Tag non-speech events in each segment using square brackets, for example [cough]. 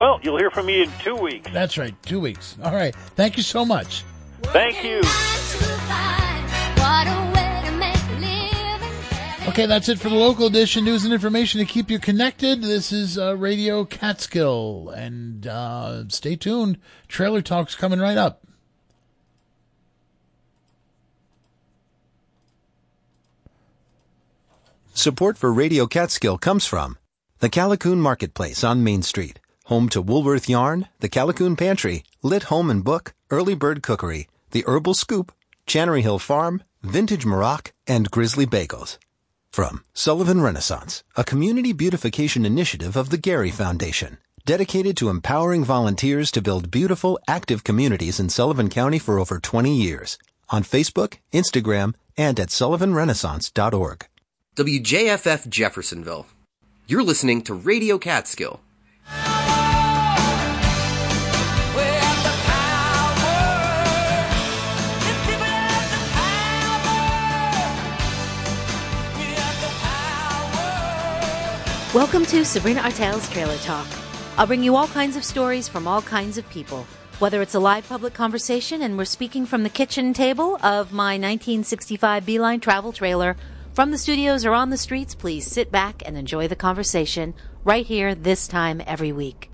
Well, you'll hear from me in two weeks. That's right, two weeks. All right. Thank you so much. Thank you. Okay, that's it for the local edition. News and information to keep you connected. This is uh, Radio Catskill. And uh, stay tuned. Trailer Talk's coming right up. Support for Radio Catskill comes from the Callicoon Marketplace on Main Street, home to Woolworth Yarn, the Callicoon Pantry, Lit Home and Book, Early Bird Cookery, the Herbal Scoop, Channery Hill Farm, Vintage Maroc, and Grizzly Bagels. From Sullivan Renaissance, a community beautification initiative of the Gerry Foundation, dedicated to empowering volunteers to build beautiful, active communities in Sullivan County for over 20 years. On Facebook, Instagram, and at sullivanrenaissance.org. WJFF Jeffersonville. You're listening to Radio Catskill. Welcome to Sabrina Artel's Trailer Talk. I'll bring you all kinds of stories from all kinds of people. Whether it's a live public conversation and we're speaking from the kitchen table of my 1965 Beeline travel trailer, from the studios or on the streets, please sit back and enjoy the conversation right here this time every week.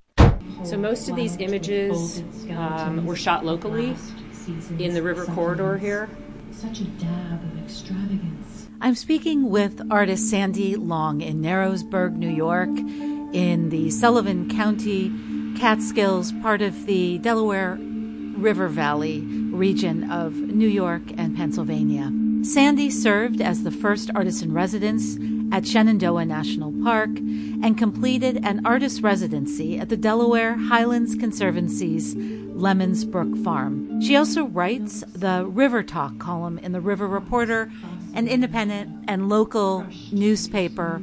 So most of these images um, were shot locally in the river corridor here. Such a dab of extravagance. I'm speaking with artist Sandy Long in Narrowsburg, New York, in the Sullivan County Catskills, part of the Delaware River Valley region of New York and Pennsylvania. Sandy served as the first artist in residence at Shenandoah National Park and completed an artist residency at the Delaware Highlands Conservancy's Lemons Brook Farm. She also writes the River Talk column in the River Reporter, an independent and local newspaper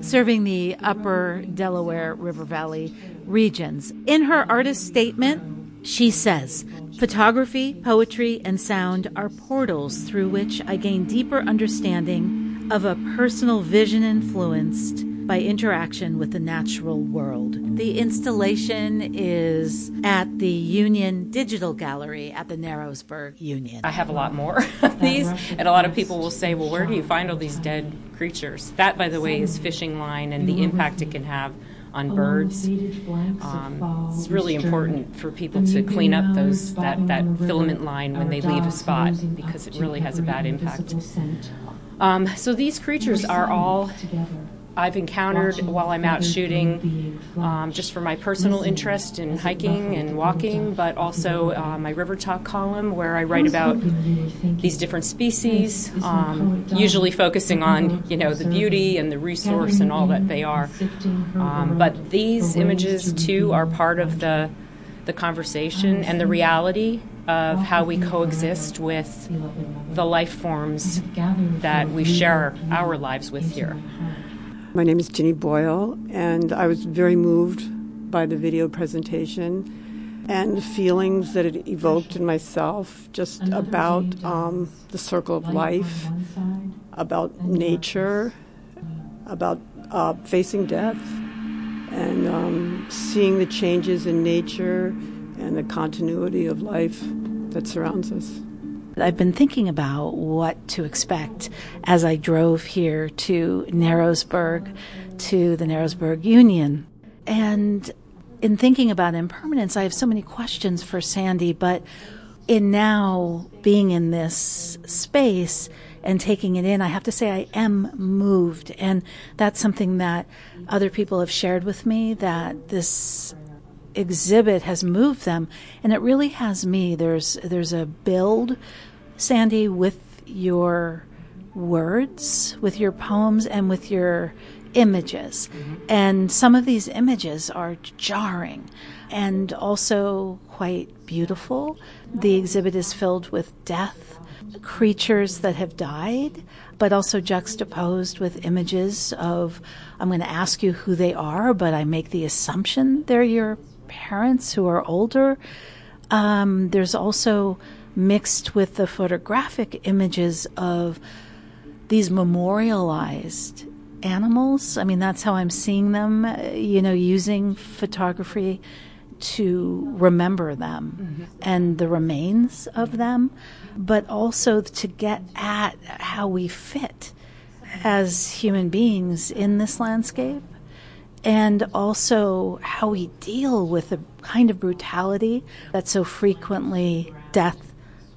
serving the upper Delaware River Valley regions. In her artist statement, she says, Photography, poetry, and sound are portals through which I gain deeper understanding of a personal vision influenced by interaction with the natural world. The installation is at the Union Digital Gallery at the Narrowsburg Union. I have a lot more [laughs] of these, and a lot of people will say, Well, where do you find all these dead creatures? That, by the way, is fishing line and the impact it can have on birds. Um, it's really important for people to clean up those that, that filament line when they leave a spot because it really has a bad impact. Um, so these creatures are all I've encountered while I'm out shooting, um, just for my personal interest in hiking and walking, but also uh, my River Talk column where I write about these different species, um, usually focusing on you know the beauty and the resource and all that they are. Um, but these images too are part of the the conversation and the reality of how we coexist with the life forms that we share our lives with here. My name is Ginny Boyle, and I was very moved by the video presentation and the feelings that it evoked in myself just about um, the circle of life, about nature, about uh, facing death, and um, seeing the changes in nature and the continuity of life that surrounds us. I've been thinking about what to expect as I drove here to Narrowsburg, to the Narrowsburg Union. And in thinking about impermanence, I have so many questions for Sandy, but in now being in this space and taking it in, I have to say I am moved. And that's something that other people have shared with me that this exhibit has moved them and it really has me there's there's a build Sandy, with your words, with your poems, and with your images. Mm-hmm. And some of these images are jarring and also quite beautiful. The exhibit is filled with death, creatures that have died, but also juxtaposed with images of, I'm going to ask you who they are, but I make the assumption they're your parents who are older. Um, there's also mixed with the photographic images of these memorialized animals. I mean, that's how I'm seeing them, uh, you know, using photography to remember them mm-hmm. and the remains of them, but also to get at how we fit as human beings in this landscape and also how we deal with the kind of brutality that so frequently death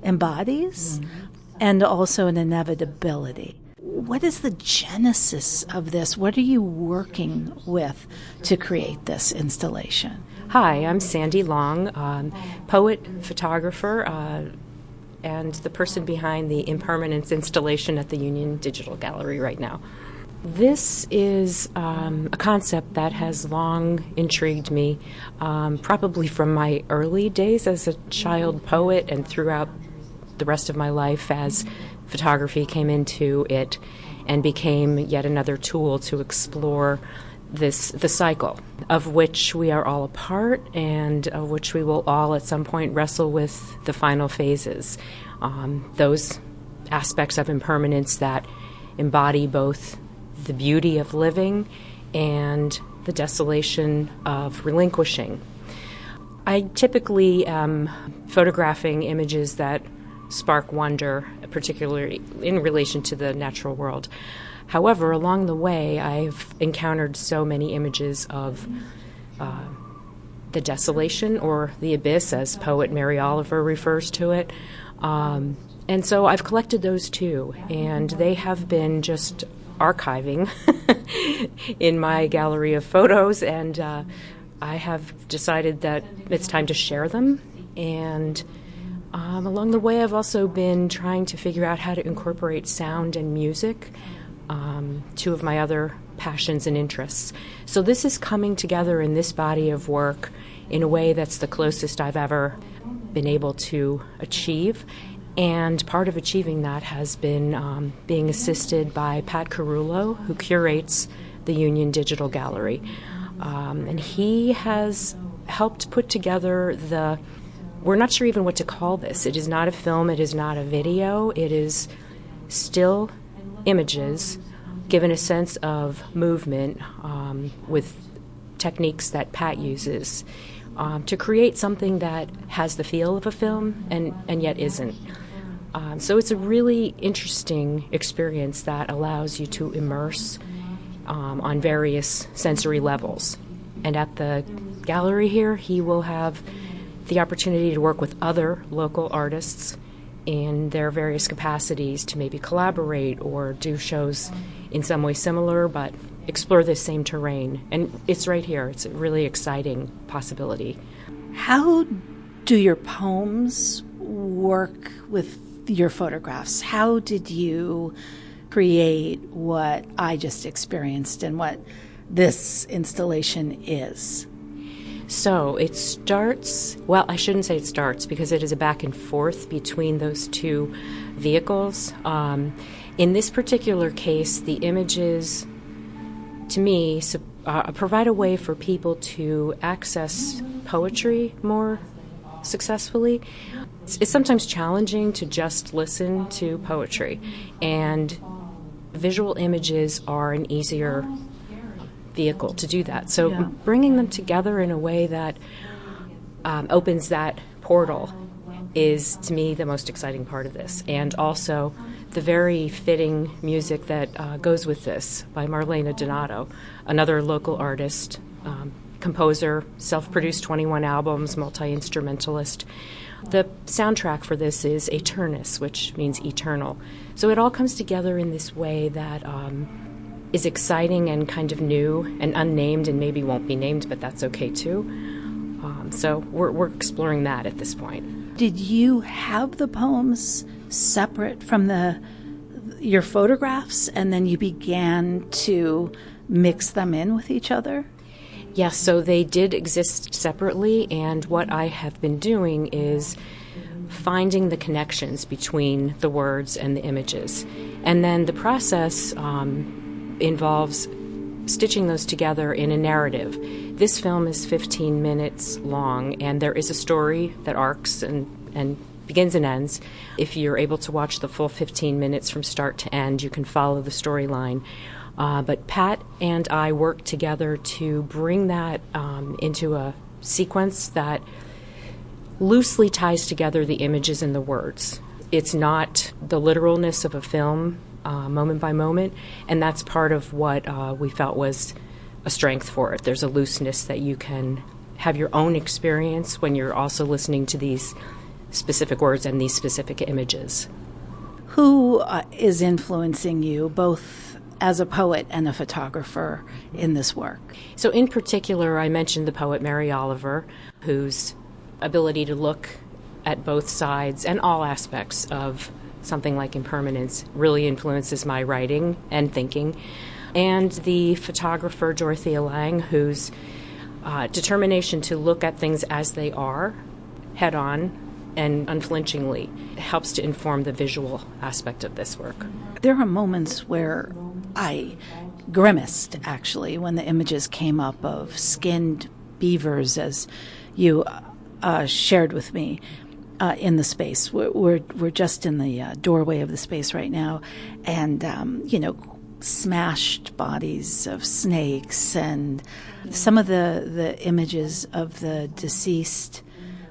embodies mm-hmm. and also an inevitability. What is the genesis of this? What are you working with to create this installation? Hi, I'm Sandy Long, um, poet, photographer, uh, and the person behind the impermanence installation at the Union Digital Gallery right now. This is um, a concept that has long intrigued me, um, probably from my early days as a child poet and throughout the rest of my life as photography came into it and became yet another tool to explore this the cycle of which we are all a part and of which we will all at some point wrestle with the final phases um, those aspects of impermanence that embody both the beauty of living and the desolation of relinquishing. I typically am photographing images that spark wonder, particularly in relation to the natural world. However, along the way, I've encountered so many images of uh, the desolation or the abyss, as poet Mary Oliver refers to it. Um, and so I've collected those too, and they have been just archiving [laughs] in my gallery of photos, and uh, I have decided that it's time to share them. And um, along the way, I've also been trying to figure out how to incorporate sound and music, um, two of my other passions and interests. So this is coming together in this body of work in a way that's the closest I've ever been able to achieve. And part of achieving that has been um, being assisted by Pat Carullo, who curates the Union Digital Gallery. Um, and he has helped put together the. We're not sure even what to call this. It is not a film, it is not a video, it is still images given a sense of movement um, with techniques that Pat uses um, to create something that has the feel of a film and, and yet isn't. Um, so it's a really interesting experience that allows you to immerse um, on various sensory levels. And at the gallery here, he will have the opportunity to work with other local artists in their various capacities to maybe collaborate or do shows in some way similar but explore this same terrain. And it's right here. It's a really exciting possibility. How do your poems work with your photographs? How did you create what I just experienced and what this installation is? So it starts, well, I shouldn't say it starts because it is a back and forth between those two vehicles. Um, in this particular case, the images to me, uh, provide a way for people to access poetry more successfully. It's, it's sometimes challenging to just listen to poetry, and visual images are an easier vehicle to do that. So, yeah. bringing them together in a way that um, opens that portal is to me the most exciting part of this, and also the very fitting music that uh, goes with this by Marlena Donato, another local artist, um, composer, self produced 21 albums, multi instrumentalist. The soundtrack for this is Eternus, which means eternal. So it all comes together in this way that um, is exciting and kind of new and unnamed and maybe won't be named, but that's okay too. Um, so we're, we're exploring that at this point. Did you have the poems separate from the your photographs and then you began to mix them in with each other? Yes, so they did exist separately, and what I have been doing is finding the connections between the words and the images. And then the process um, involves stitching those together in a narrative. This film is 15 minutes long, and there is a story that arcs and, and begins and ends. If you're able to watch the full 15 minutes from start to end, you can follow the storyline. Uh, but Pat and I worked together to bring that um, into a sequence that loosely ties together the images and the words. It's not the literalness of a film, uh, moment by moment, and that's part of what uh, we felt was a strength for it. There's a looseness that you can have your own experience when you're also listening to these specific words and these specific images. Who uh, is influencing you both as a poet and a photographer in this work? So, in particular, I mentioned the poet Mary Oliver, whose ability to look at both sides and all aspects of something like impermanence really influences my writing and thinking. And the photographer Dorothea Lange, whose uh, determination to look at things as they are, head on and unflinchingly, helps to inform the visual aspect of this work. There are moments where I grimaced, actually, when the images came up of skinned beavers, as you uh, shared with me. Uh, in the space, we're, we're, we're just in the uh, doorway of the space right now, and um, you know, smashed bodies of snakes and some of the, the images of the deceased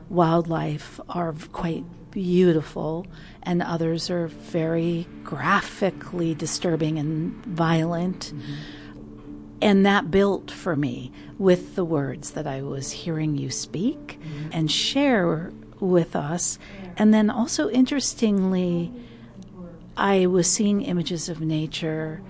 wildlife are quite beautiful, and others are very graphically disturbing and violent. Mm-hmm. And that built for me with the words that I was hearing you speak mm-hmm. and share with us. And then also, interestingly, I was seeing images of nature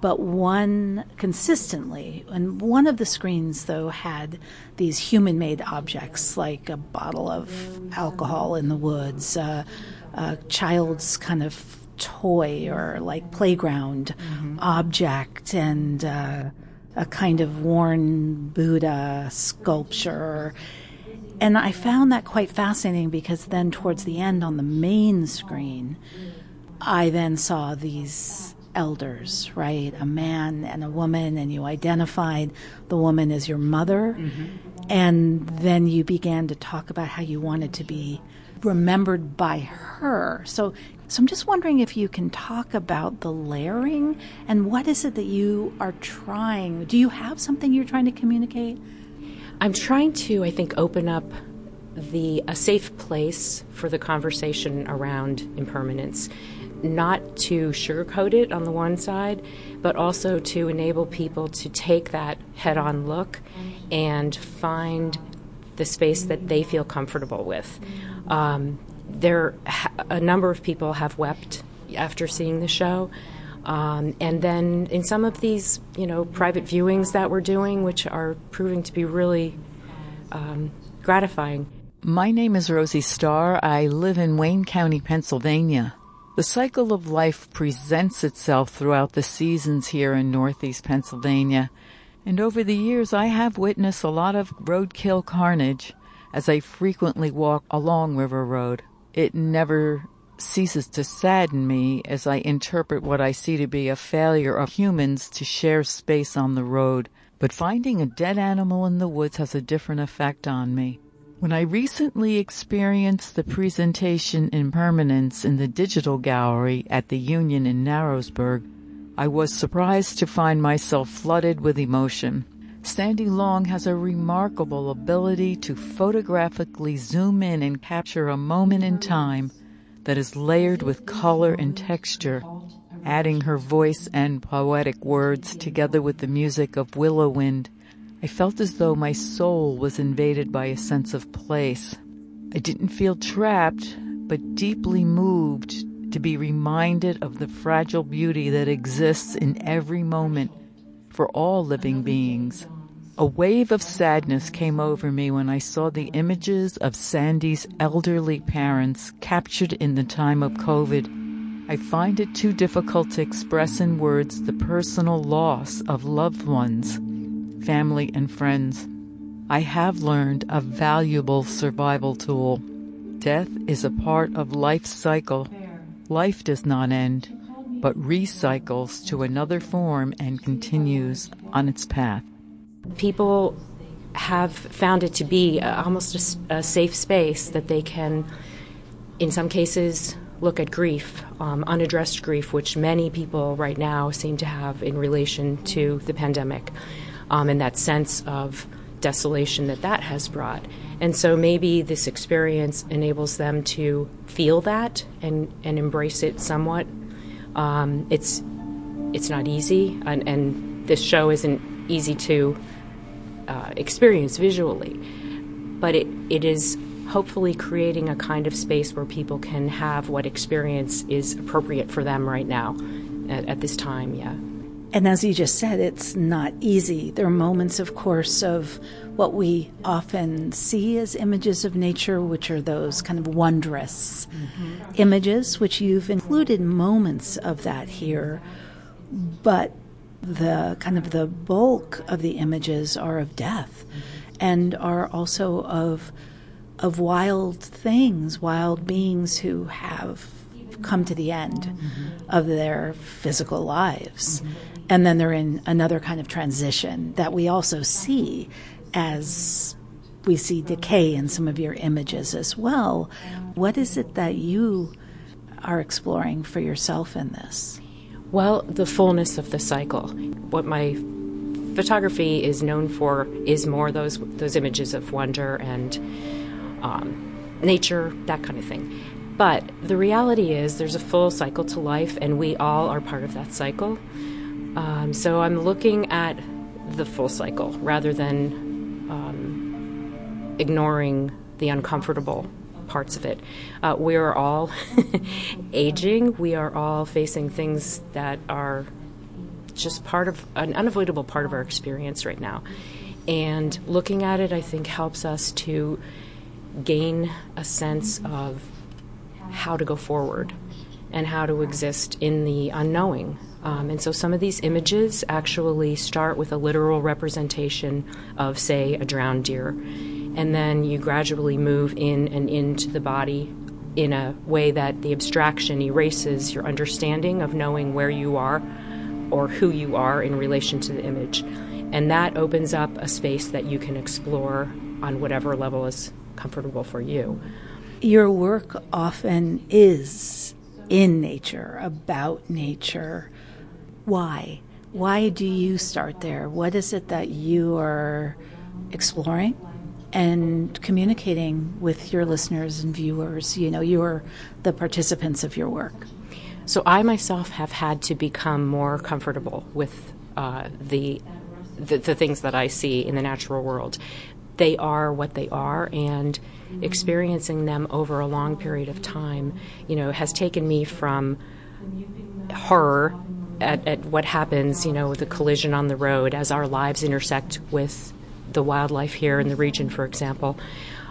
but one consistently. And one of the screens, though, had these human made objects like a bottle of alcohol in the woods, uh, a child's kind of toy or like playground mm-hmm. object, and uh, a kind of worn Buddha sculpture. And I found that quite fascinating because then, towards the end on the main screen, I then saw these elders, right? A man and a woman, and you identified the woman as your mother. Mm-hmm. And then you began to talk about how you wanted to be remembered by her. So, so I'm just wondering if you can talk about the layering and what is it that you are trying? Do you have something you're trying to communicate? I'm trying to, I think, open up the a safe place for the conversation around impermanence not to sugarcoat it on the one side, but also to enable people to take that head on look and find the space that they feel comfortable with. Um, there, a number of people have wept after seeing the show. Um, and then in some of these, you know, private viewings that we're doing, which are proving to be really um, gratifying. My name is Rosie Starr. I live in Wayne County, Pennsylvania. The cycle of life presents itself throughout the seasons here in Northeast Pennsylvania, and over the years I have witnessed a lot of roadkill carnage as I frequently walk along River Road. It never ceases to sadden me as I interpret what I see to be a failure of humans to share space on the road, but finding a dead animal in the woods has a different effect on me. When I recently experienced the presentation Impermanence in the digital gallery at the Union in Narrowsburg, I was surprised to find myself flooded with emotion. Sandy Long has a remarkable ability to photographically zoom in and capture a moment in time that is layered with color and texture, adding her voice and poetic words together with the music of willow wind I felt as though my soul was invaded by a sense of place. I didn't feel trapped, but deeply moved to be reminded of the fragile beauty that exists in every moment for all living beings. A wave of sadness came over me when I saw the images of Sandy's elderly parents captured in the time of COVID. I find it too difficult to express in words the personal loss of loved ones family, and friends. I have learned a valuable survival tool. Death is a part of life's cycle. Life does not end, but recycles to another form and continues on its path. People have found it to be almost a, a safe space that they can, in some cases, look at grief, um, unaddressed grief, which many people right now seem to have in relation to the pandemic, um, and that sense of desolation that that has brought. And so maybe this experience enables them to feel that and, and embrace it somewhat. Um, it's it's not easy, and, and, this show isn't easy to uh, experience visually, but it, it is hopefully creating a kind of space where people can have what experience is appropriate for them right now at, at this time, yeah. And as you just said, it's not easy. There are moments, of course, of what we often see as images of nature, which are those kind of wondrous mm-hmm. images, which you've included moments of that here. But the kind of the bulk of the images are of death mm-hmm. and are also of of wild things, wild beings who have come to the end mm-hmm. of their physical lives. Mm-hmm. And then they're in another kind of transition that we also see as we see decay in some of your images as well. What is it that you are exploring for yourself in this? Well, the fullness of the cycle. What my photography is known for is more those those images of wonder and um, nature, that kind of thing. But the reality is, there's a full cycle to life, and we all are part of that cycle. Um, so I'm looking at the full cycle rather than um, ignoring the uncomfortable parts of it. Uh, we are all [laughs] aging. We are all facing things that are just part of an unavoidable part of our experience right now. And looking at it, I think, helps us to gain a sense of how to go forward and how to exist in the unknowing. Um, and so some of these images actually start with a literal representation of, say, a drowned deer. And then you gradually move in and into the body in a way that the abstraction erases your understanding of knowing where you are or who you are in relation to the image. And that opens up a space that you can explore on whatever level is comfortable for you. Your work often is in nature, about nature. Why? Why do you start there? What is it that you are exploring and communicating with your listeners and viewers? You know, you are the participants of your work. So I myself have had to become more comfortable with uh, the, the, the things that I see in the natural world they are what they are and experiencing them over a long period of time, you know, has taken me from horror at, at what happens, you know, the collision on the road as our lives intersect with the wildlife here in the region, for example,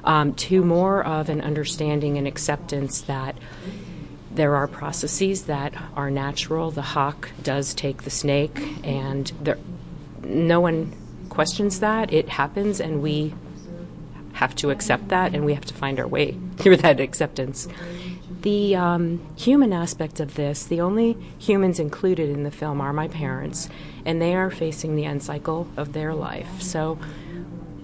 um, to more of an understanding and acceptance that there are processes that are natural. The hawk does take the snake, and there, no one questions that. It happens, and we have to accept that, and we have to find our way [laughs] through that acceptance. The um, human aspect of this, the only humans included in the film are my parents, and they are facing the end cycle of their life. So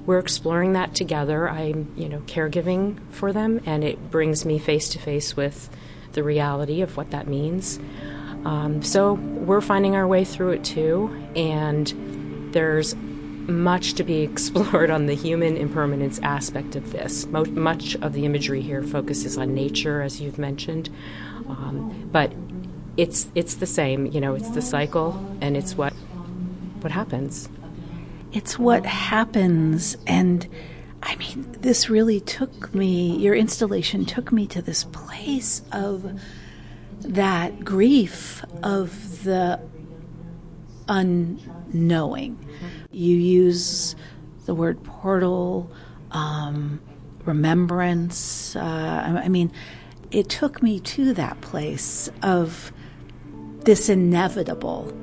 we're exploring that together. I'm, you know, caregiving for them, and it brings me face to face with the reality of what that means. Um, so we're finding our way through it too, and there's much to be [laughs] explored on the human impermanence aspect of this. Mo- much of the imagery here focuses on nature, as you've mentioned, um, but it's it's the same. You know, it's the cycle, and it's what what happens. It's what happens, and I mean, this really took me. Your installation took me to this place of that grief of the unknowing you use the word portal, um, remembrance. Uh, I mean, it took me to that place of this inevitable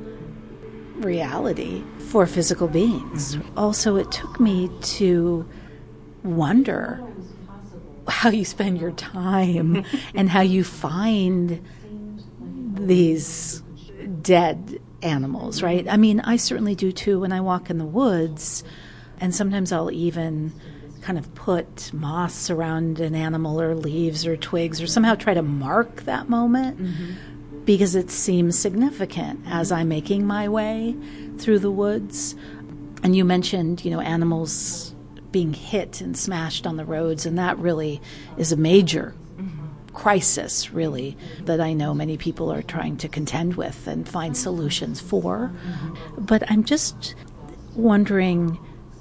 reality for physical beings. Mm-hmm. Also, it took me to wonder how you spend your time [laughs] and how you find these dead animals, right? I mean, I certainly do too when I walk in the woods, and sometimes I'll even kind of put moss around an animal or leaves or twigs or somehow try to mark that moment mm-hmm. because it seems significant as I'm making my way through the woods. And you mentioned, you know, animals being hit and smashed on the roads, and that really is a major crisis, really, that I know many people are trying to contend with and find solutions for. But I'm just wondering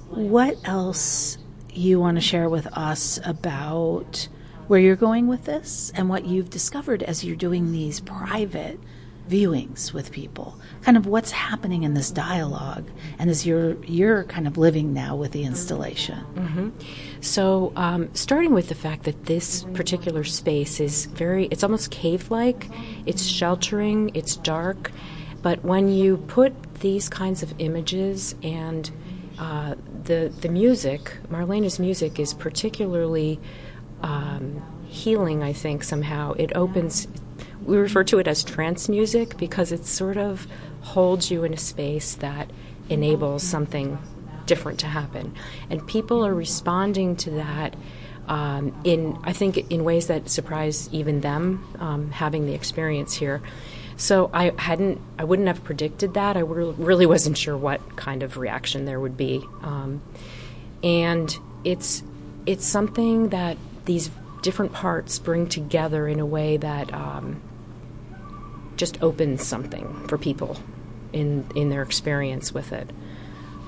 what else you want to share with us about where you're going with this and what you've discovered as you're doing these private viewings with people kind of what's happening in this dialogue and as you're you're kind of living now with the installation. Mm-hmm. so um, starting with the fact that this particular space is very it's almost cave like it's sheltering it's dark. But when you put these kinds of images and uh, the the music marlena's music is particularly um, healing i think somehow. It opens we refer to it as trance music because it sort of holds you in a space that enables something different to happen. And people are responding to that um, in, I think, in ways that surprise even them um, having the experience here. So I hadn't, I wouldn't have predicted that. I really wasn't sure what kind of reaction there would be, um, and it's it's something that these different parts bring together in a way that um, just opens something for people in in their experience with it.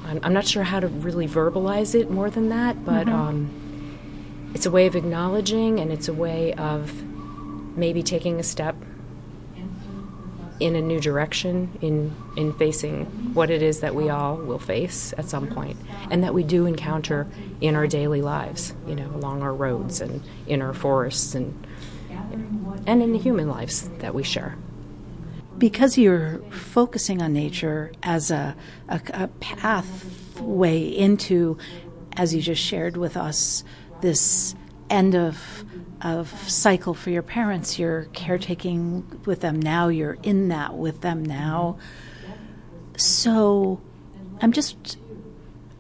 I'm, I'm not sure how to really verbalize it more than that, but mm-hmm. um, it's a way of acknowledging, and it's a way of maybe taking a step in a new direction in in facing what it is that we all will face at some point and that we do encounter in our daily lives you know along our roads and in our forests and and in the human lives that we share. Because you're focusing on nature as a, a, a pathway into, as you just shared with us, this end of of cycle for your parents. You're caretaking with them now. You're in that with them now. So, I'm just.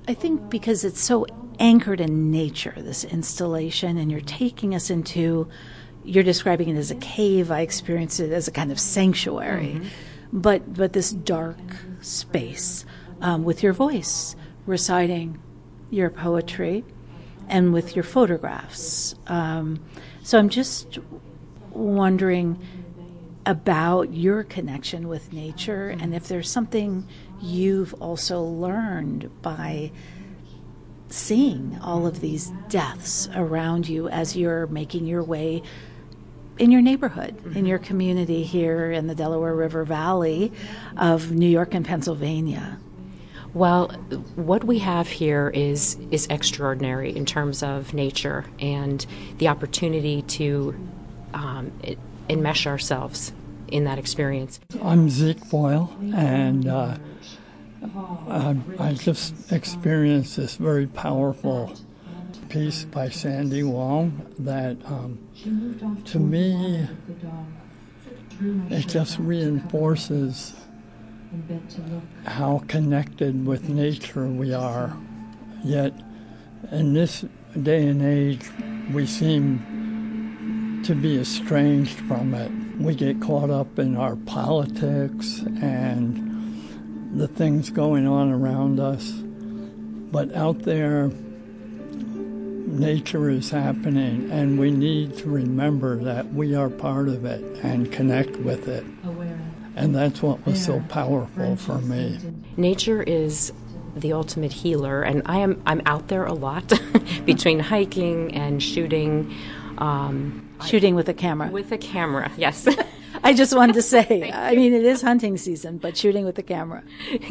I think because it's so anchored in nature, this installation, and you're taking us into you're describing it as a cave. I experienced it as a kind of sanctuary, mm-hmm. but but this dark space um, with your voice reciting your poetry and with your photographs. Um, so I'm just wondering about your connection with nature and if there's something you've also learned by seeing all of these deaths around you as you're making your way in your neighborhood, mm-hmm. in your community here in the Delaware River Valley of New York and Pennsylvania? Well, what we have here is is extraordinary in terms of nature and the opportunity to um, enmesh ourselves in that experience. I'm Zeke Boyle, and uh, I, I just experienced this very powerful piece by Sandy Long that, um, to me, it just reinforces how connected with nature we are. Yet, in this day and age, we seem to be estranged from it. We get caught up in our politics and the things going on around us. But out there, nature is happening, and we need to remember that we are part of it and connect with it. And that's what was so powerful for me. Nature is the ultimate healer, and I am I'm out there a lot [laughs] between hiking and shooting. Um, shooting with a camera. With a camera, yes. [laughs] I just wanted to [laughs] say, I mean, it is hunting season, but shooting with the camera.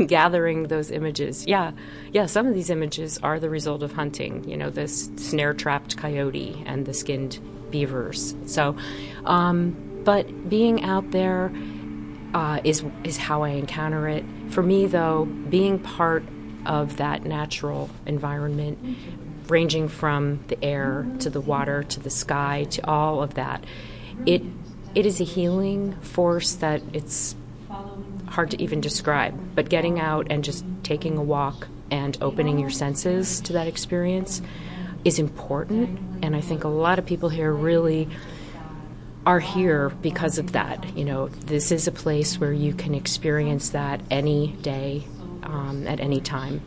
Gathering those images. Yeah. Yeah, some of these images are the result of hunting, you know, this snare trapped coyote and the skinned beavers. So, um, but being out there uh, is is how I encounter it. For me, though, being part of that natural environment, ranging from the air to the water to the sky to all of that, it it is a healing force that it's hard to even describe. But getting out and just taking a walk and opening your senses to that experience is important, and I think a lot of people here really are here because of that. You know, this is a place where you can experience that any day, um, at any time,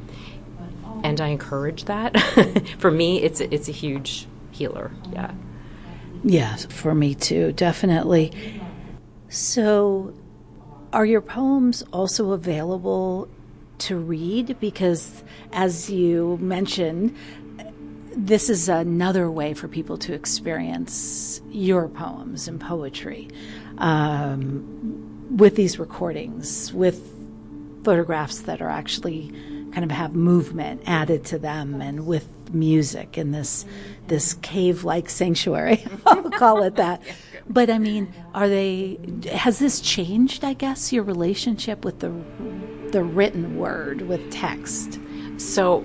and I encourage that. [laughs] for me, it's it's a huge healer. Yeah. Yes, for me too, definitely. So, are your poems also available to read? Because, as you mentioned, this is another way for people to experience your poems and poetry um, with these recordings, with photographs that are actually kind of have movement added to them, and with music in this this cave like sanctuary. [laughs] I'll call it that. But I mean, are they? Has this changed? I guess your relationship with the the written word with text. So,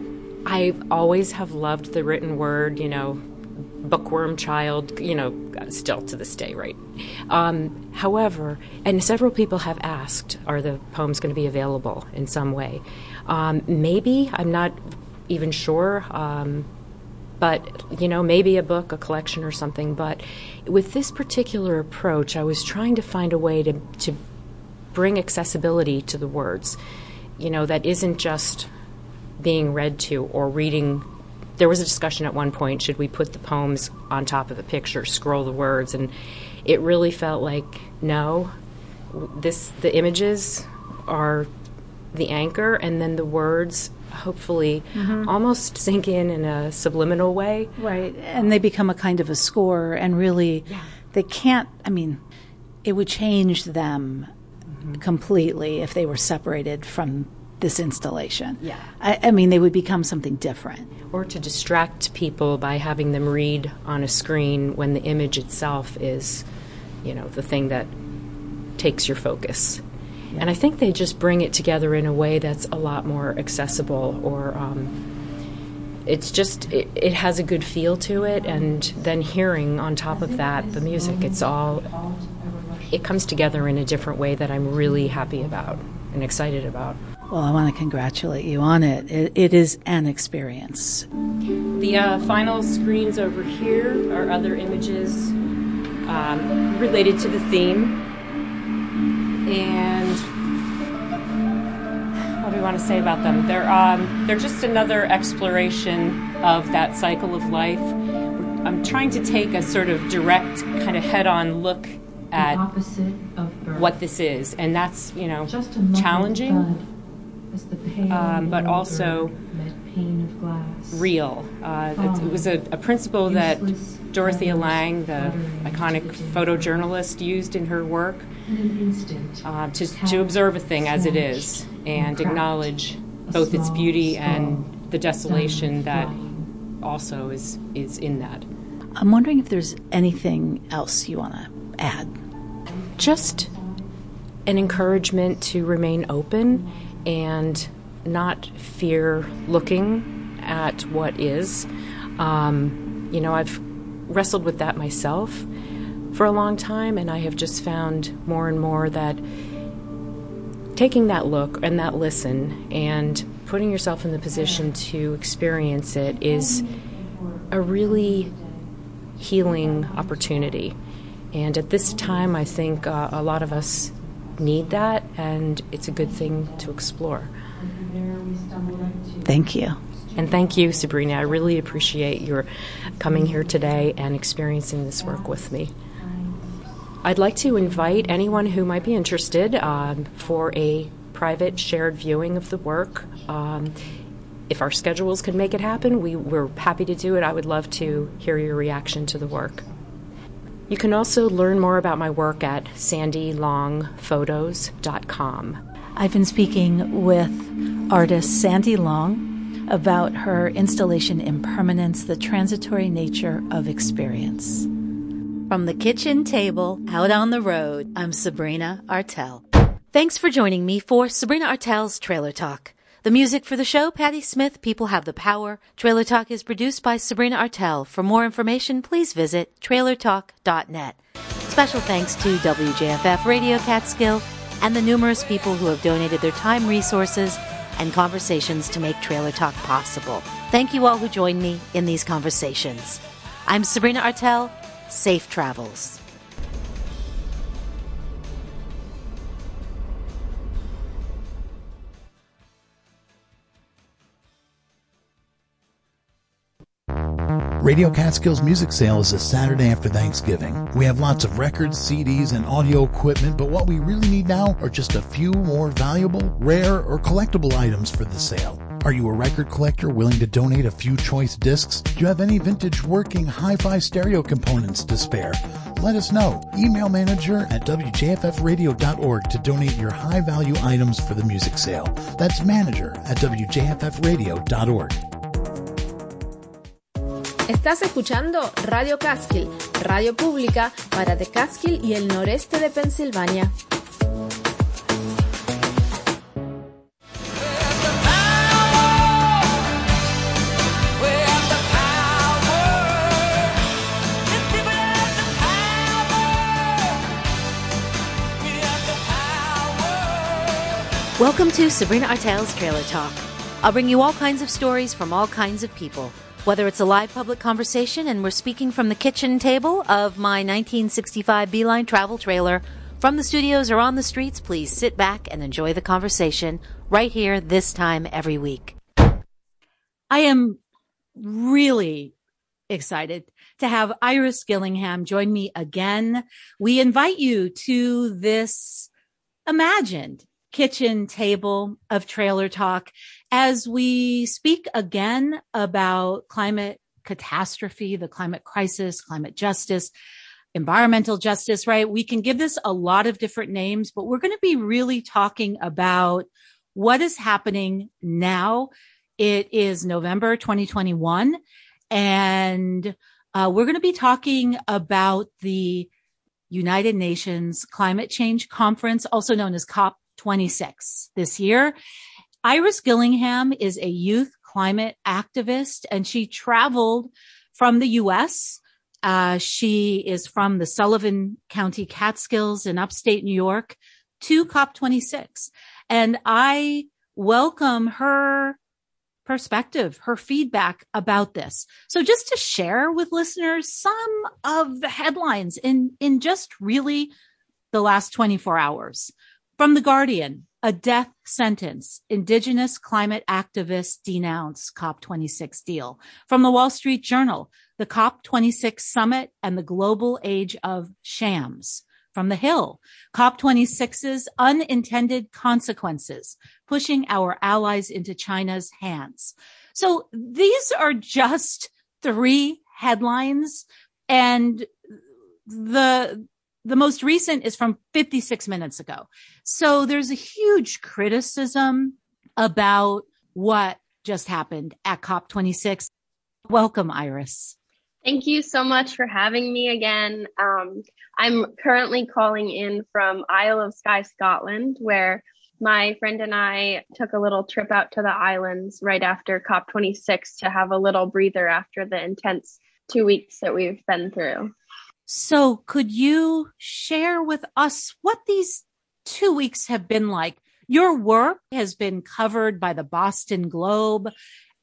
I always have loved the written word. You know, bookworm child. You know, still to this day, right? Um, however, and several people have asked, are the poems going to be available in some way? Um, maybe I'm not even sure. Um, but you know maybe a book a collection or something but with this particular approach i was trying to find a way to to bring accessibility to the words you know that isn't just being read to or reading there was a discussion at one point should we put the poems on top of the picture scroll the words and it really felt like no this the images are the anchor and then the words hopefully mm-hmm. almost sink in in a subliminal way. Right. And they become a kind of a score, and really, yeah. they can't, I mean, it would change them mm-hmm. completely if they were separated from this installation. Yeah. I, I, mean, they would become something different. Or to distract people by having them read on a screen when the image itself is, you know, the thing that takes your focus. And I think they just bring it together in a way that's a lot more accessible or um, it's just it, it, has a good feel to it and then hearing on top of that the music it's all it comes together in a different way that i'm really happy about and excited about well i want to congratulate you on it. It, it is an experience. The uh, final screens over here are other images um, related to the theme. And what do we want to say about them? They're um, they're just another exploration of that cycle of life. I'm trying to take a sort of direct, kind of head-on look at what this is, and that's you know challenging, um, but also real. Uh, it, it, was a, a principle that Dorothea Lange, the iconic photojournalist, used in her work uh, to, to observe a thing as it is and acknowledge both its beauty and the desolation that also is, is in that. I'm wondering if there's anything else you want to add. Just an encouragement to remain open and not fear looking at what is. Um, you know, I've wrestled with that myself for a long time, and I have just found more and more that taking that look and that listen and putting yourself in the position to experience it is a really healing opportunity. And at this time, I think uh, a lot of us need that, and it's a good thing to explore. Thank you. And thank you, Sabrina. I really appreciate your coming here today and experiencing this work with me. I'd like to invite anyone who might be interested um, for a private shared viewing of the work. Um, if our schedules can make it happen, we, we're happy to do it. I would love to hear your reaction to the work. You can also learn more about my work at sandylongphotos.com. I've been speaking with artist Sandy Long about her installation Impermanence, the transitory nature of experience. From the kitchen table out on the road, I'm Sabrina Artel. Thanks for joining me for Sabrina Artel's Trailer Talk. The music for the show, Patti Smith, People Have the Power. Trailer Talk is produced by Sabrina Artel. For more information, please visit trailertalk.net. Special thanks to WJFF Radio Catskill and the numerous people who have donated their time, resources, and conversations to make Trailer Talk possible. Thank you all who joined me in these conversations. I'm Sabrina Artel. Safe travels. Radio Catskills Music Sale is a Saturday after Thanksgiving. We have lots of records, CDs, and audio equipment, but what we really need now are just a few more valuable, rare, or collectible items for the sale. Are you a record collector willing to donate a few choice discs? Do you have any vintage working hi-fi stereo components to spare? Let us know. Email manager at wjffradio.org to donate your high value items for the music sale. That's manager at wjffradio.org. Estás escuchando Radio Catskill, radio pública para The Catskill y el noreste de Pensilvania. Welcome to Sabrina Artel's Trailer Talk. I'll bring you all kinds of stories from all kinds of people. Whether it's a live public conversation and we're speaking from the kitchen table of my 1965 Beeline travel trailer, from the studios or on the streets, please sit back and enjoy the conversation right here this time every week. I am really excited to have Iris Gillingham join me again. We invite you to this imagined kitchen table of trailer talk as we speak again about climate catastrophe, the climate crisis, climate justice, environmental justice, right? We can give this a lot of different names, but we're going to be really talking about what is happening now. It is November 2021 and uh, we're going to be talking about the United Nations Climate Change Conference, also known as COP26 this year. Iris Gillingham is a youth climate activist and she traveled from the US. Uh, she is from the Sullivan County Catskills in upstate New York to COP26. And I welcome her perspective, her feedback about this. So just to share with listeners some of the headlines in, in just really the last 24 hours from the Guardian, a death sentence. Indigenous climate activists denounce COP26 deal. From the Wall Street Journal, the COP26 summit and the global age of shams. From the Hill, COP26's unintended consequences, pushing our allies into China's hands. So these are just three headlines and the the most recent is from 56 minutes ago. So there's a huge criticism about what just happened at COP26. Welcome, Iris. Thank you so much for having me again. Um, I'm currently calling in from Isle of Skye, Scotland, where my friend and I took a little trip out to the islands right after COP26 to have a little breather after the intense two weeks that we've been through. So could you share with us what these two weeks have been like? Your work has been covered by the Boston Globe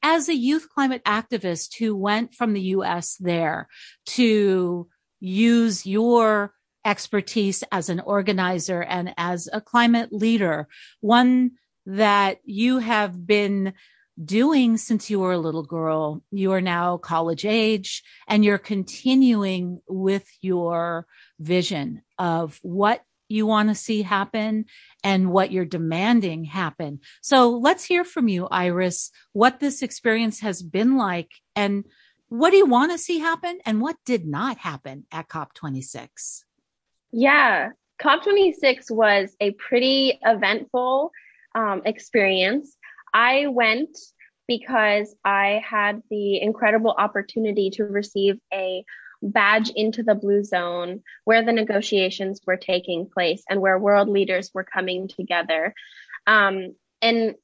as a youth climate activist who went from the US there to use your expertise as an organizer and as a climate leader, one that you have been doing since you were a little girl. You are now college age and you're continuing with your vision of what you want to see happen and what you're demanding happen. So let's hear from you, Iris, what this experience has been like and what do you want to see happen and what did not happen at COP26? Yeah, COP26 was a pretty eventful um, experience. I went because I had the incredible opportunity to receive a badge into the blue zone where the negotiations were taking place and where world leaders were coming together. Um, and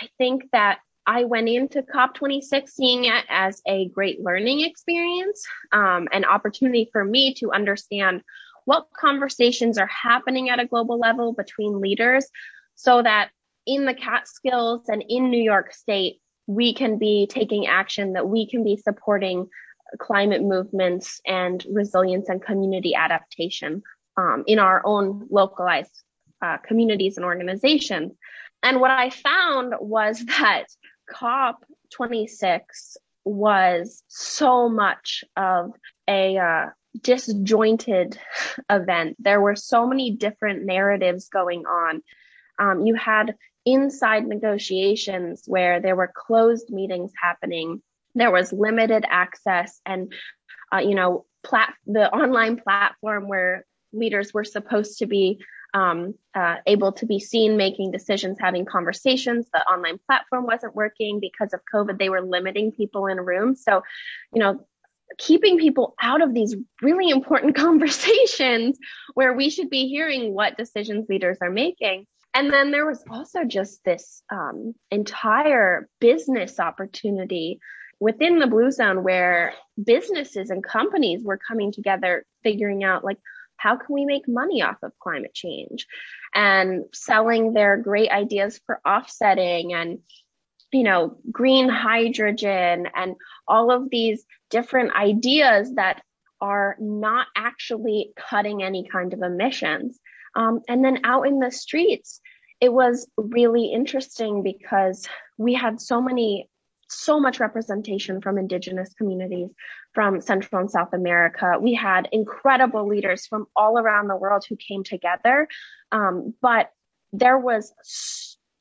I think that I went into COP26 seeing it as a great learning experience, um, an opportunity for me to understand what conversations are happening at a global level between leaders so that in the Catskills and in New York State, we can be taking action, that we can be supporting climate movements and resilience and community adaptation um, in our own localized uh, communities and organizations. And what I found was [laughs] that COP26 was so much of a uh, disjointed [laughs] event. There were so many different narratives going on. Um, you had inside negotiations where there were closed meetings happening. There was limited access and, uh, you know, plat- the online platform where leaders were supposed to be um, uh, able to be seen making decisions, having conversations. The online platform wasn't working because of COVID. They were limiting people in rooms. So, you know, keeping people out of these really important [laughs] conversations where we should be hearing what decisions leaders are making. And then there was also just this um, entire business opportunity within the blue zone where businesses and companies were coming together, figuring out like, how can we make money off of climate change? And selling their great ideas for offsetting and you know green hydrogen and all of these different ideas that are not actually cutting any kind of emissions. Um, and then out in the streets it was really interesting because we had so many so much representation from indigenous communities from Central and South America. We had incredible leaders from all around the world who came together. Um, but there was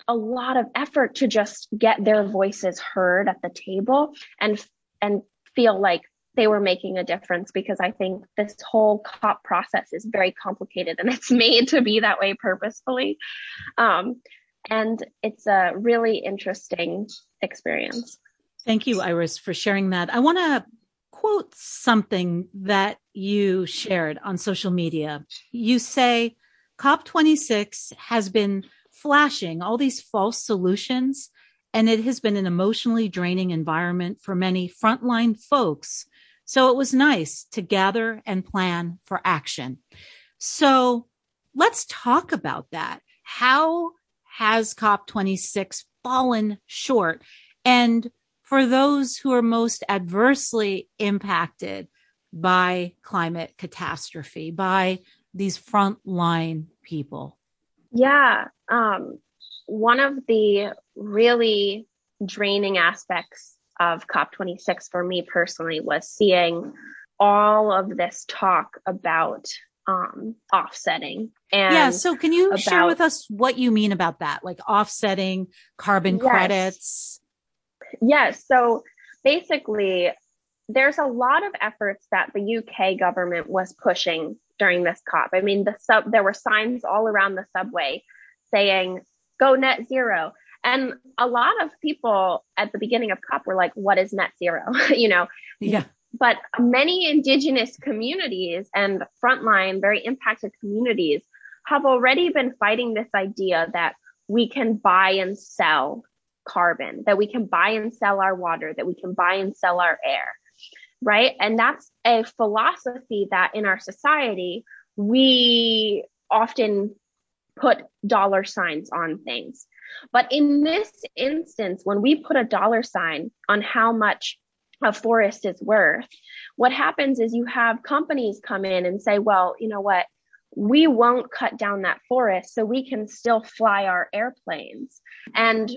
a lot of effort to just get their voices heard at the table and and feel like they were making a difference because I think this whole COP process is very complicated and [laughs] it's made to be that way purposefully. Um, and it's a really interesting experience. Thank you, Iris, for sharing that. I want to quote something that you shared on social media. You say COP26 has been flashing all these false solutions, and it has been an emotionally draining environment for many frontline folks. So it was nice to gather and plan for action. So let's talk about that. How has COP26 fallen short? And for those who are most adversely impacted by climate catastrophe, by these frontline people? Yeah. Um, one of the really draining aspects of COP26 for me personally was seeing all of this talk about um, offsetting. And yeah, so can you about, share with us what you mean about that? Like offsetting carbon yes. credits? Yes. So basically, there's a lot of efforts that the UK government was pushing during this COP. I mean, the sub there were signs all around the subway saying "Go net zero," and a lot of people at the beginning of COP were like, "What is net zero?" [laughs] you know. Yeah. But many indigenous communities and frontline, very impacted communities have already been fighting this idea that we can buy and sell carbon, that we can buy and sell our water, that we can buy and sell our air, right? And that's a philosophy that in our society, we often put dollar signs on things. But in this instance, when we put a dollar sign on how much a forest is worth, what happens is you have companies come in and say, well, you know what? We won't cut down that forest so we can still fly our airplanes. And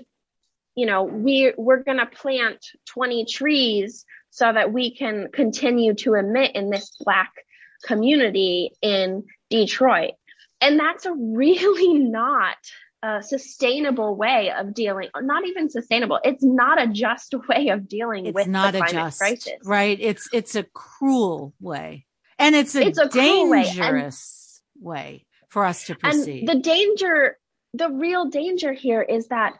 you know, we we're going to plant 20 trees so that we can continue to emit in this black community in Detroit. And that's a [laughs] really not a sustainable way of dealing, not even sustainable. It's not a just [laughs] way of dealing it's with not the a climate just, crisis. Right. It's, it's a cruel way. And it's a, It's a cruel way. And- dangerous way for us to proceed. And the danger, the real danger here is that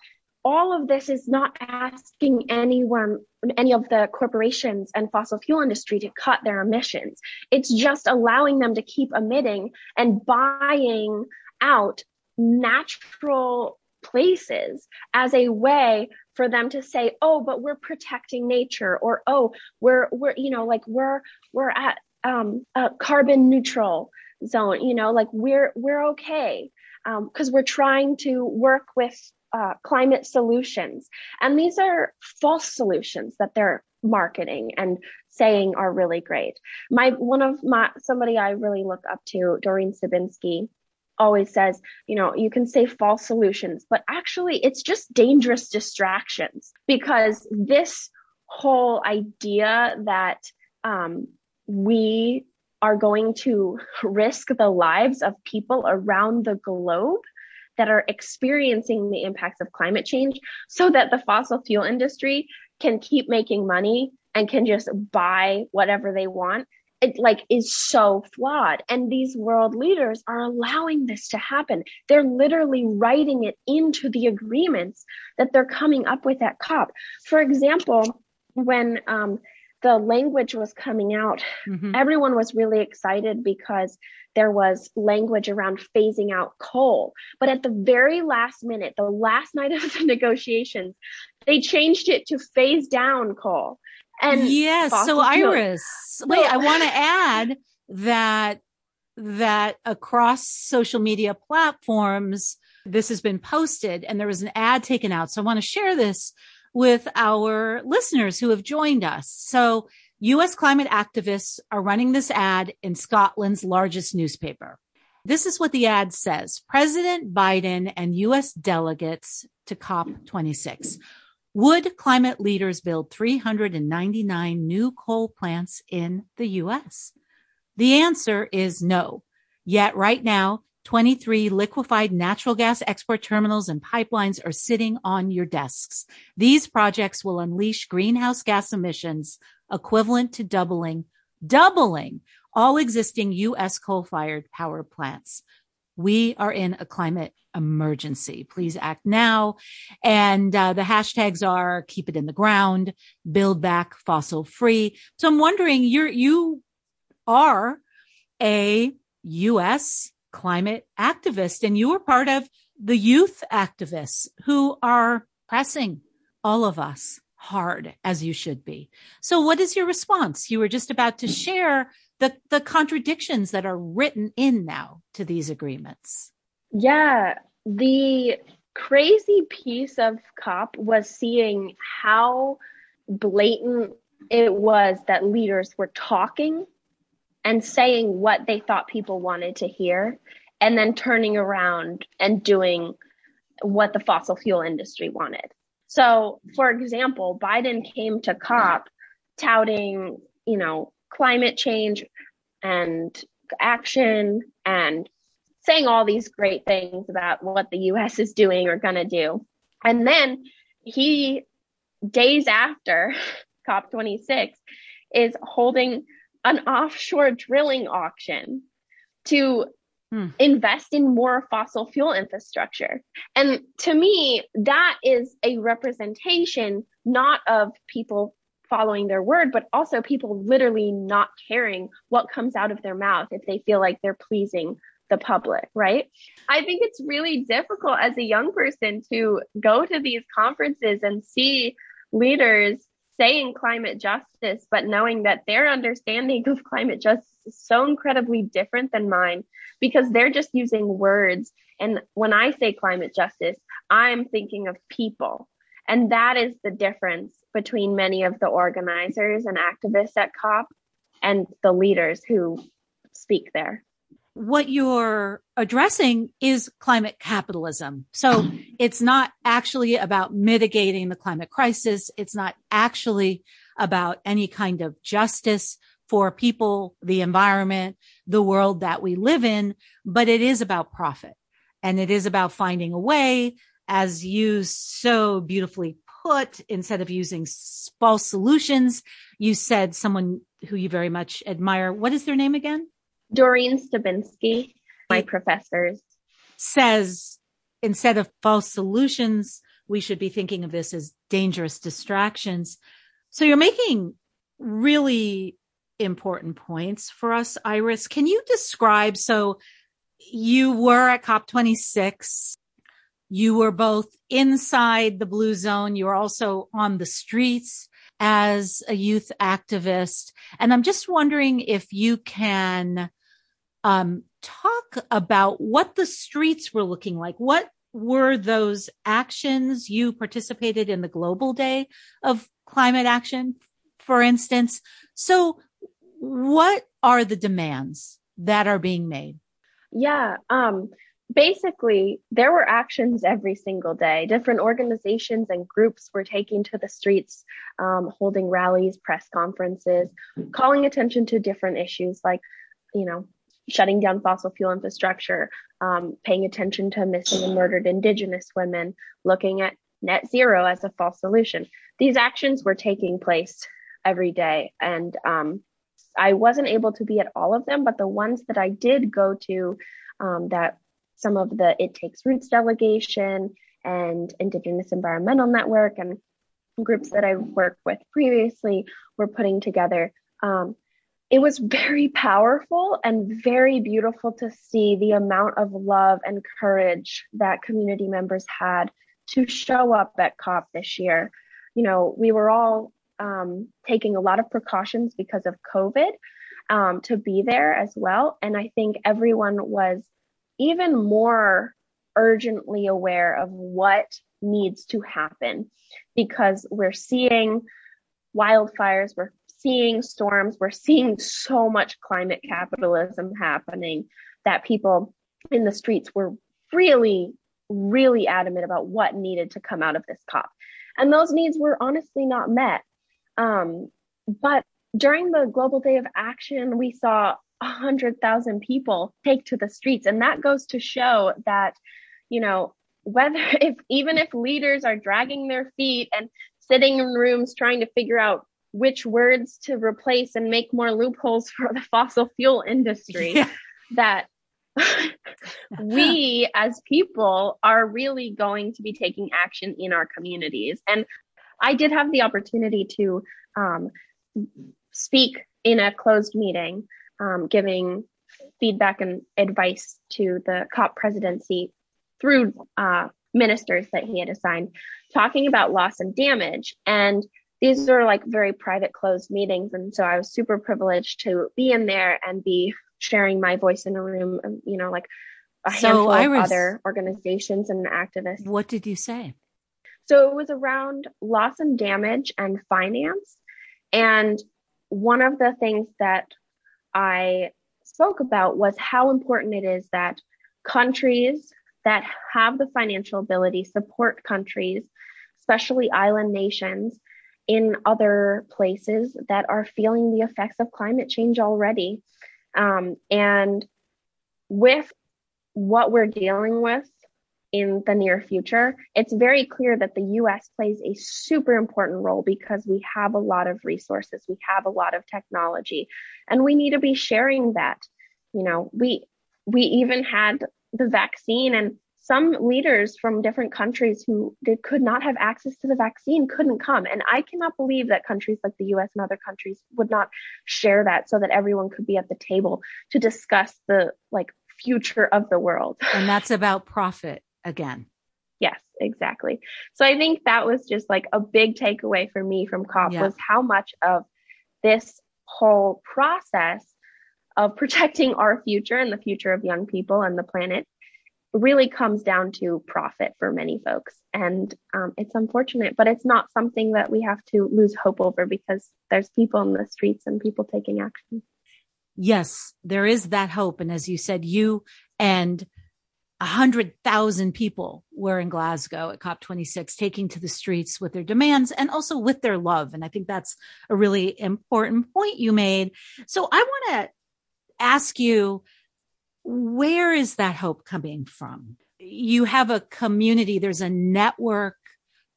all of this is not asking anyone, any of the corporations and fossil fuel industry to cut their emissions. It's just allowing them to keep emitting and buying out natural places as a way for them to say, oh, but we're protecting nature or, oh, we're, we're, you know, like we're, we're at, um, a carbon neutral zone, you know, like we're, we're okay. Um, cause we're trying to work with uh, climate solutions. And these are false solutions that they're marketing and saying are really great. My one of my somebody I really look up to, Doreen Stabinsky, always says, you know, you can say false solutions, but actually it's just dangerous distractions because this whole idea that um, we are going to [laughs] risk the lives of people around the globe that are experiencing the impacts of climate change so that the fossil fuel industry can keep making money and can just buy whatever they want it like is so flawed. And these world leaders are allowing this to happen. They're literally writing it into the agreements that they're coming up with at cop. For example when um, the language was coming out mm-hmm. everyone was really excited because there was language around phasing out coal. But at the very last minute the last night of the [laughs] negotiations they changed it to phase down coal and yes, so Iris, wait, I want to [laughs] add that that across social media platforms, this has been posted and there was an ad taken out. So I want to share this with our listeners who have joined us. So US climate activists are running this ad in Scotland's largest newspaper. This is what the ad says. President Biden and US delegates to COP26 would climate leaders build 399 new coal plants in the US? The answer is no. Yet right now, 23 liquefied natural gas export terminals and pipelines are sitting on your desks. These projects will unleash greenhouse gas emissions equivalent to doubling, doubling all existing U.S. coal fired power plants. We are in a climate emergency. Please act now. And uh, the hashtags are keep it in the ground, build back fossil free. So I'm wondering, you're, you are a U.S. climate activist and you are part of the youth activists who are pressing all of us hard as you should be. So what is your response? You were just about to share the, the contradictions that are written in now to these agreements. Yeah, the crazy piece of COP was seeing how blatant it was that leaders were talking and saying what they thought people wanted to hear and then turning around and doing what the fossil fuel industry wanted. So, for example, Biden came to COP touting, you know, climate change and action and saying all these great things about what the US is doing or going to do. And then he, days after [laughs] COP26, is holding an offshore drilling auction to hmm. invest in more fossil fuel infrastructure. And to me, that is a representation not of people following their word, but also people literally not caring what comes out of their mouth if they feel like they're pleasing the public, right? I think it's really difficult as a young person to go to these conferences and see leaders saying climate justice, but knowing that their understanding of climate justice is so incredibly different than mine because they're just using words. And when I say climate justice, I'm thinking of people. And that is the difference between many of the organizers and activists at COP and the leaders who speak there. What you're addressing is climate capitalism. So it's not actually about mitigating the climate crisis. It's not actually about any kind of justice for people, the environment, the world that we live in, but it is about profit and it is about finding a way as you so beautifully put, instead of using false solutions, you said someone who you very much admire. What is their name again? Doreen Stabinsky, my professors. Says instead of false solutions, we should be thinking of this as dangerous distractions. So you're making really important points for us, Iris. Can you describe? So you were at COP26 you were both inside the blue zone. You were also on the streets as a youth activist. And I'm just wondering if you can um, talk about what the streets were looking like. What were those actions you participated in the global day of climate action, for instance. So what are the demands that are being made? Yeah. Um, basically, there were actions every single day. Different organizations and groups were taking to the streets, um, holding rallies, press conferences, calling attention to different issues like, you know, shutting down fossil fuel infrastructure, um, paying attention to missing and murdered Indigenous women, looking at net zero as a false solution. These actions were taking place every day. And um, I wasn't able to be at all of them, but the ones that I did go to, um, that some of the It Takes Roots delegation and Indigenous Environmental Network and groups that I've worked with previously were putting together. Um, it was very powerful and very beautiful to see the amount of love and courage that community members had to show up at COP this year. You know, we were all um, taking a lot of precautions because of COVID um, to be there as well. And I think everyone was even more urgently aware of what needs to happen because we're seeing wildfires, we're seeing storms, we're seeing so much climate capitalism happening that people in the streets were really, really adamant about what needed to come out of this COP. And those needs were honestly not met. Um, but during the Global Day of Action, we saw 100,000 people take to the streets. And that goes to show that, you know, whether [laughs] if even if leaders are dragging their feet and sitting in rooms trying to figure out which words to replace and make more loopholes [laughs] for the fossil fuel industry, yeah. that [laughs] we as people are really going to be taking action in our communities. And I did have the opportunity to um, speak in a closed meeting, um, giving feedback and advice to the COP presidency through uh, ministers that he had assigned, talking about loss and damage. And these are like very private, closed meetings. And so I was super privileged to be in there and be sharing my voice in a room, um, you know, like a so handful Iris, of other organizations and activists. What did you say? So it was around loss and damage and finance. And one of the things that I spoke about was how important it is that countries that have the financial ability support countries, especially island nations in other places that are feeling the effects of climate change already. Um, and with what we're dealing with in the near future, it's very clear that the US plays a super important role because we have a lot of resources, we have a lot of technology, and we need to be sharing that. You know, we we even had the vaccine and some leaders from different countries who did, could not have access to the vaccine couldn't come. And I cannot believe that countries like the US and other countries would not share that so that everyone could be at the table to discuss the like future of the world. [laughs] And that's about profit again. Yes, exactly. So I think that was just like a big takeaway for me from COP yeah. was how much of this whole process of [laughs] protecting our future and the future of young people and the planet really comes down to profit for many folks. And um, it's unfortunate, but it's not something that we have to lose hope over because there's people in the streets and people taking action. Yes, there is that hope. And as you said, you and a hundred thousand people were in Glasgow at COP26 taking to the streets with their demands and also with their love. And I think that's a really important point you made. So I want to ask you, where is that hope coming from? You have a community, there's a network,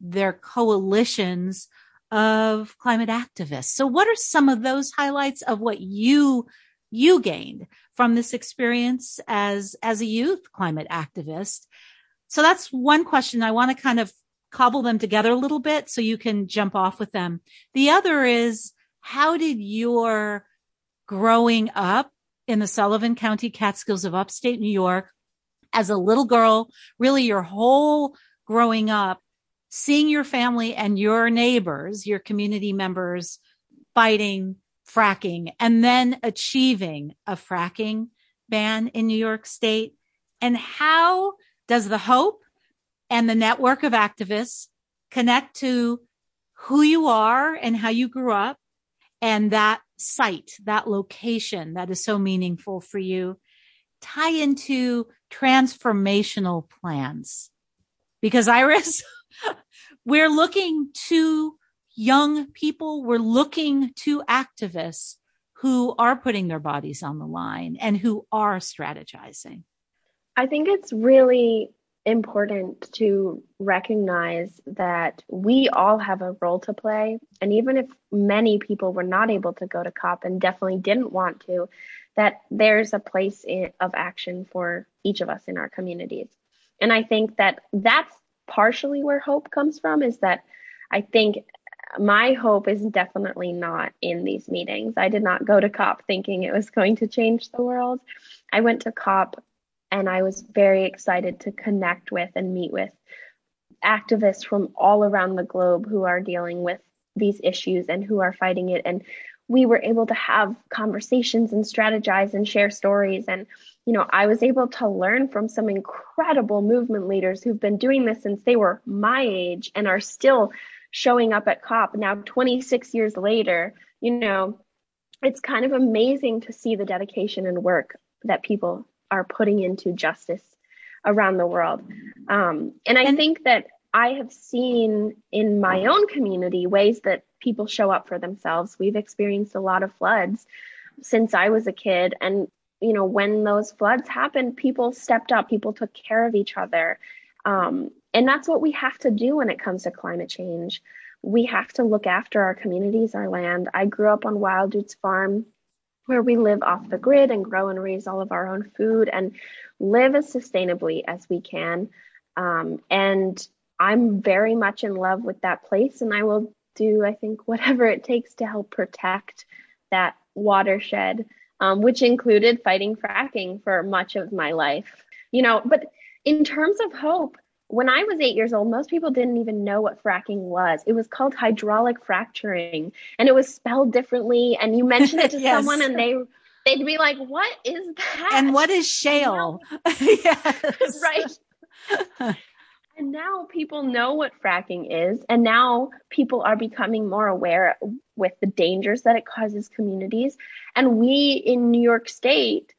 there are coalitions of climate activists. So what are some of those highlights of what you you gained from this experience as as a youth climate activist so that's one question i want to kind of cobble them together a little bit so you can jump off with them the other is how did your growing up in the sullivan county catskills of upstate new york as a little girl really your whole growing up seeing your family and your neighbors your community members fighting fracking and then achieving a fracking ban in New York State? And how does the hope and the network of activists connect to who you are and how you grew up and that site, that location that is so meaningful for you tie into transformational plans. Because Iris, [laughs] we're looking to young people, we're looking to activists who are putting their bodies on the line and who are strategizing. I think it's really important to recognize that we all have a role to play. And even if many people were not able to go to COP and definitely didn't want to, that there's a place in, of action for each of us in our communities. And I think that that's partially where hope comes from is that I think my hope is definitely not in these meetings. I did not go to COP thinking it was going to change the world. I went to COP and I was very excited to connect with and meet with activists from all around the globe who are dealing with these issues and who are fighting it. And we were able to have conversations and strategize and share stories. And, you know, I was able to learn from some incredible movement leaders who've been doing this since they were my age and are still showing up at COP now 26 years later. You know, it's kind of amazing to see the dedication and work that people are putting into justice around the world. Um, and I and, think that I have seen in my own community ways that people show up for themselves. We've experienced a lot of floods since I was a kid. And, you know, when those floods happened, people stepped up, people took care of each other. Um, and that's what we have to do when it comes to climate change. We have to look after our communities, our land. I grew up on Wild Farm where we live off the grid and grow and raise all of our own food and live as sustainably as we can. Um, and I'm very much in love with that place, and I will do, I think, [laughs] whatever it takes to help protect that watershed, um, which included fighting fracking for much of my life. You know, but in terms of hope, when I was eight years old, most people didn't even know what fracking was. It was called hydraulic fracturing and it was spelled differently. And you mentioned it to [laughs] yes. someone and they they'd be like, What is that? And what is [laughs] shale? [laughs] yes. right. and now people know what fracking is. And now people are becoming more aware with the dangers that it causes communities. And we in New York State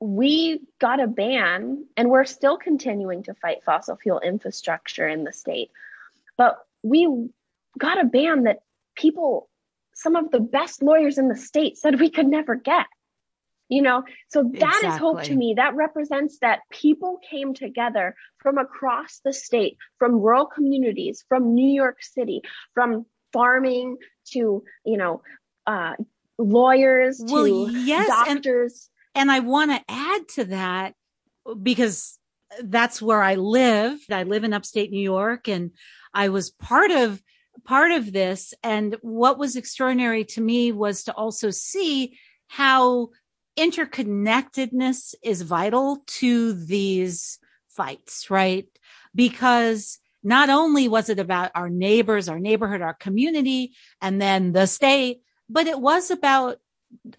we got a ban and we're still continuing to fight fossil fuel infrastructure in the state. But we got a ban that people, some of the best lawyers in the state said we could never get. You know, so that exactly. is hope to me. That represents that people came together from across the state, from rural communities, from New York City, from farming to, you know, uh, lawyers well, to yes, doctors. And- and I want to add to that because that's where I live. I live in upstate New York and I was part of part of this. And what was extraordinary to me was to also see how interconnectedness is vital to these fights, right? Because not only was it about our neighbors, our neighborhood, our community, and then the state, but it was about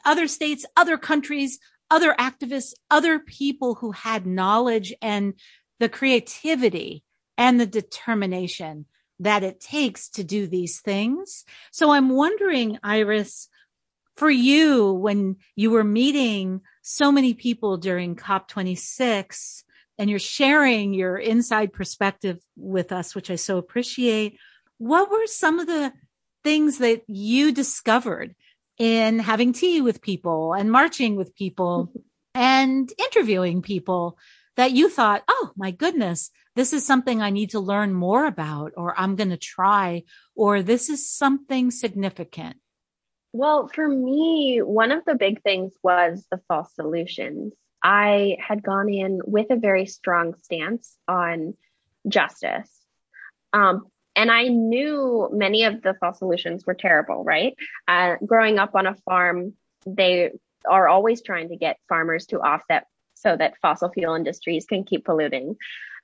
other states, other countries, other activists, other people who had knowledge and the creativity and the determination that it takes to do these things. So I'm wondering, Iris, for you, when you were meeting so many people during COP26 and you're sharing your inside perspective with us, which I so appreciate, what were some of the things that you discovered in having tea with people and marching with people [laughs] and interviewing people that you thought, oh my goodness, this is something I need to learn more about, or I'm going to try, or this is something significant? Well, for me, one of the big things was the false solutions. I had gone in with a very strong stance on justice. Um, and I knew many of the false solutions were terrible, right? Uh, growing up on a farm, they are always trying to get farmers to offset so that fossil fuel industries can keep polluting.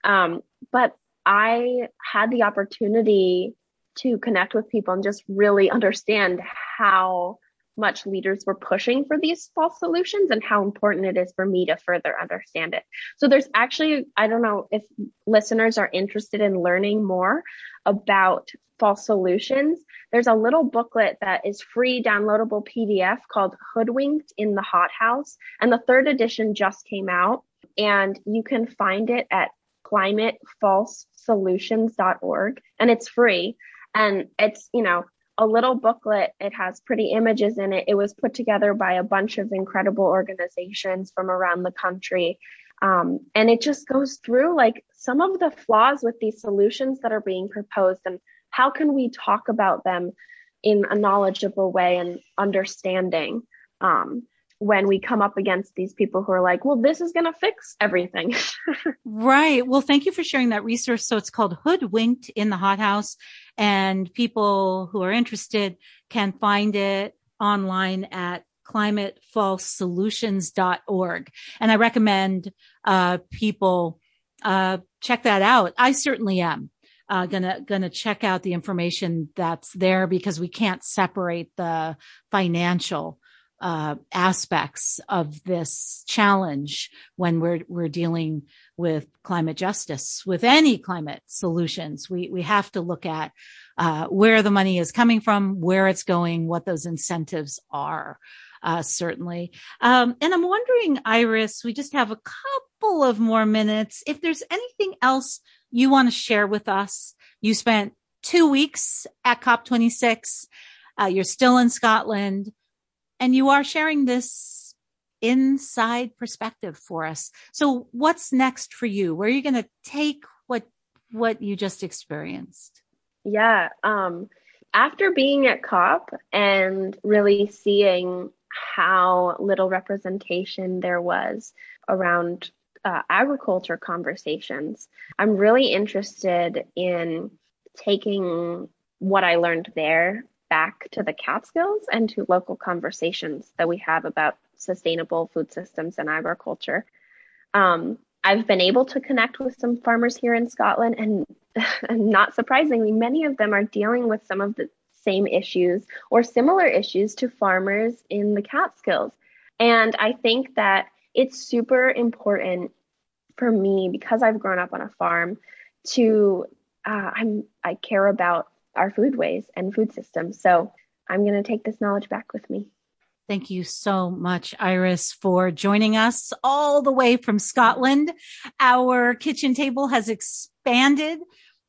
Um, but I had the opportunity to connect with people and just really understand how much leaders were pushing for these false solutions and how important it is for me to further understand it. So there's actually, I don't know if listeners are interested in learning more about false solutions. There's a little booklet that is free downloadable PDF called Hoodwinked in the Hothouse. And the third edition just came out and you can find it at climatefalsesolutions.org and it's free. And it's, you know, a little booklet. It has pretty images in it. It was put together by a bunch of incredible organizations from around the country. Um, and it just goes through like some of the flaws with these solutions that are being proposed and how can we talk about them in a knowledgeable way and understanding um, when we come up against these people who are like, well, this is going to fix everything. [laughs] right. Well, thank you for sharing that resource. So it's called Hoodwinked in the Hothouse and people who are interested can find it online at climatefalsesolutions.org. And I recommend, uh, people, uh, check that out. I certainly am. Uh, gonna gonna check out the information that's there because we can't separate the financial uh, aspects of this challenge when we're we're dealing with climate justice, with any climate solutions. We we have to look at uh, where the money is coming from, where it's going, what those incentives are. Uh, certainly. Um, and I'm wondering, Iris, we just have a couple of more minutes. If there's anything else you want to share with us, you spent two weeks at COP26. Uh, you're still in Scotland and you are sharing this inside perspective for us. So what's next for you? Where are you going to take what, what you just experienced? Yeah. Um, after being at COP and really seeing how little representation there was around uh, agriculture conversations, I'm really interested in taking what I learned there back to the Catskills and to local conversations that we have about sustainable food systems and agriculture. Um, I've been able to connect with some farmers here in Scotland, and, [laughs] and not surprisingly, many of them are dealing with some of the same issues or similar issues to farmers in the Catskills. And I think that it's super important for me because I've grown up on a farm to uh, I'm I care about our foodways and food systems. So I'm going to take this knowledge back with me. Thank you so much, Iris, for joining us all the way from Scotland. Our kitchen table has expanded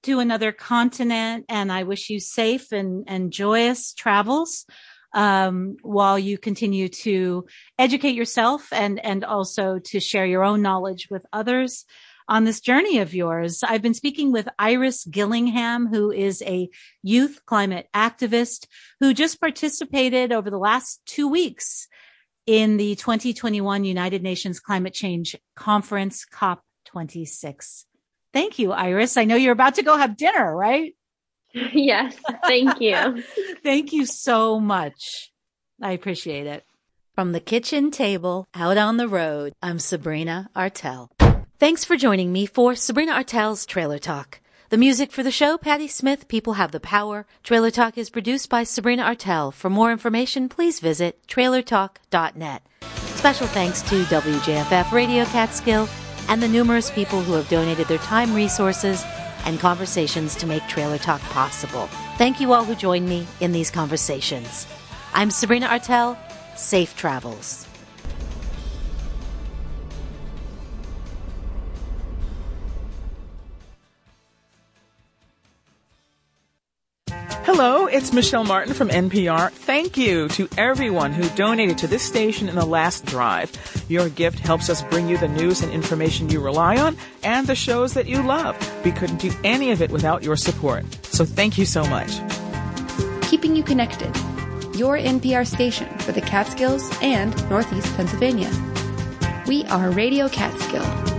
to another continent, and I wish you safe and, and joyous travels um, while you continue to educate yourself and and also to share your own knowledge with others on this journey of yours. I've been speaking with Iris Gillingham, who is a youth climate activist who just participated over the last two weeks in the 2021 United Nations Climate Change Conference, COP26. Thank you, Iris. I know you're about to go have dinner, right? [laughs] Yes, thank you. [laughs] thank you so much. I appreciate it. From the kitchen table out on the road, I'm Sabrina Artel. Thanks for joining me for Sabrina Artel's Trailer Talk. The music for the show, Patti Smith, People Have the Power. Trailer Talk is produced by Sabrina Artel. For more information, please visit trailertalk.net. Special thanks to WJFF Radio Catskill and the numerous people who have donated their time, resources, and conversations to make Trailer Talk possible. Thank you all who joined me in these conversations. I'm Sabrina Artel. Safe travels. Hello, it's Michelle Martin from NPR. Thank you to everyone who donated to this station in the last drive. Your gift helps us bring you the news and information you rely on and the shows that you love. We couldn't do any of it without your support. So thank you so much. Keeping you connected. Your NPR station for the Catskills and Northeast Pennsylvania. We are Radio Catskill.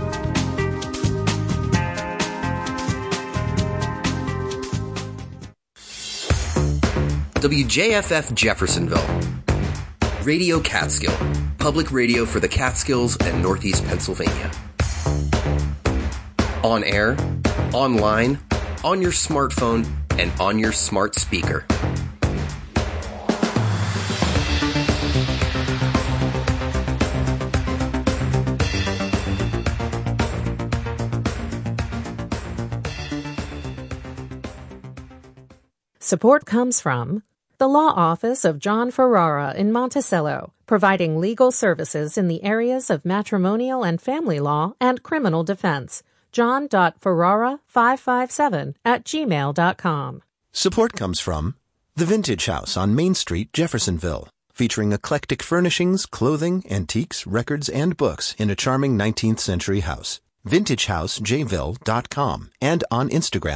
WJFF Jeffersonville. Radio Catskill, public radio for the Catskills and Northeast Pennsylvania. On air, online, on your smartphone, and on your smart speaker. Support comes from the Law Office of John Ferrara in Monticello, providing legal services in the areas of matrimonial and family law and criminal defense. John.Ferrara557 at gmail.com. Support comes from The Vintage House on Main Street, Jeffersonville, featuring eclectic furnishings, clothing, antiques, records, and books in a charming 19th century house. VintageHouseJville.com and on Instagram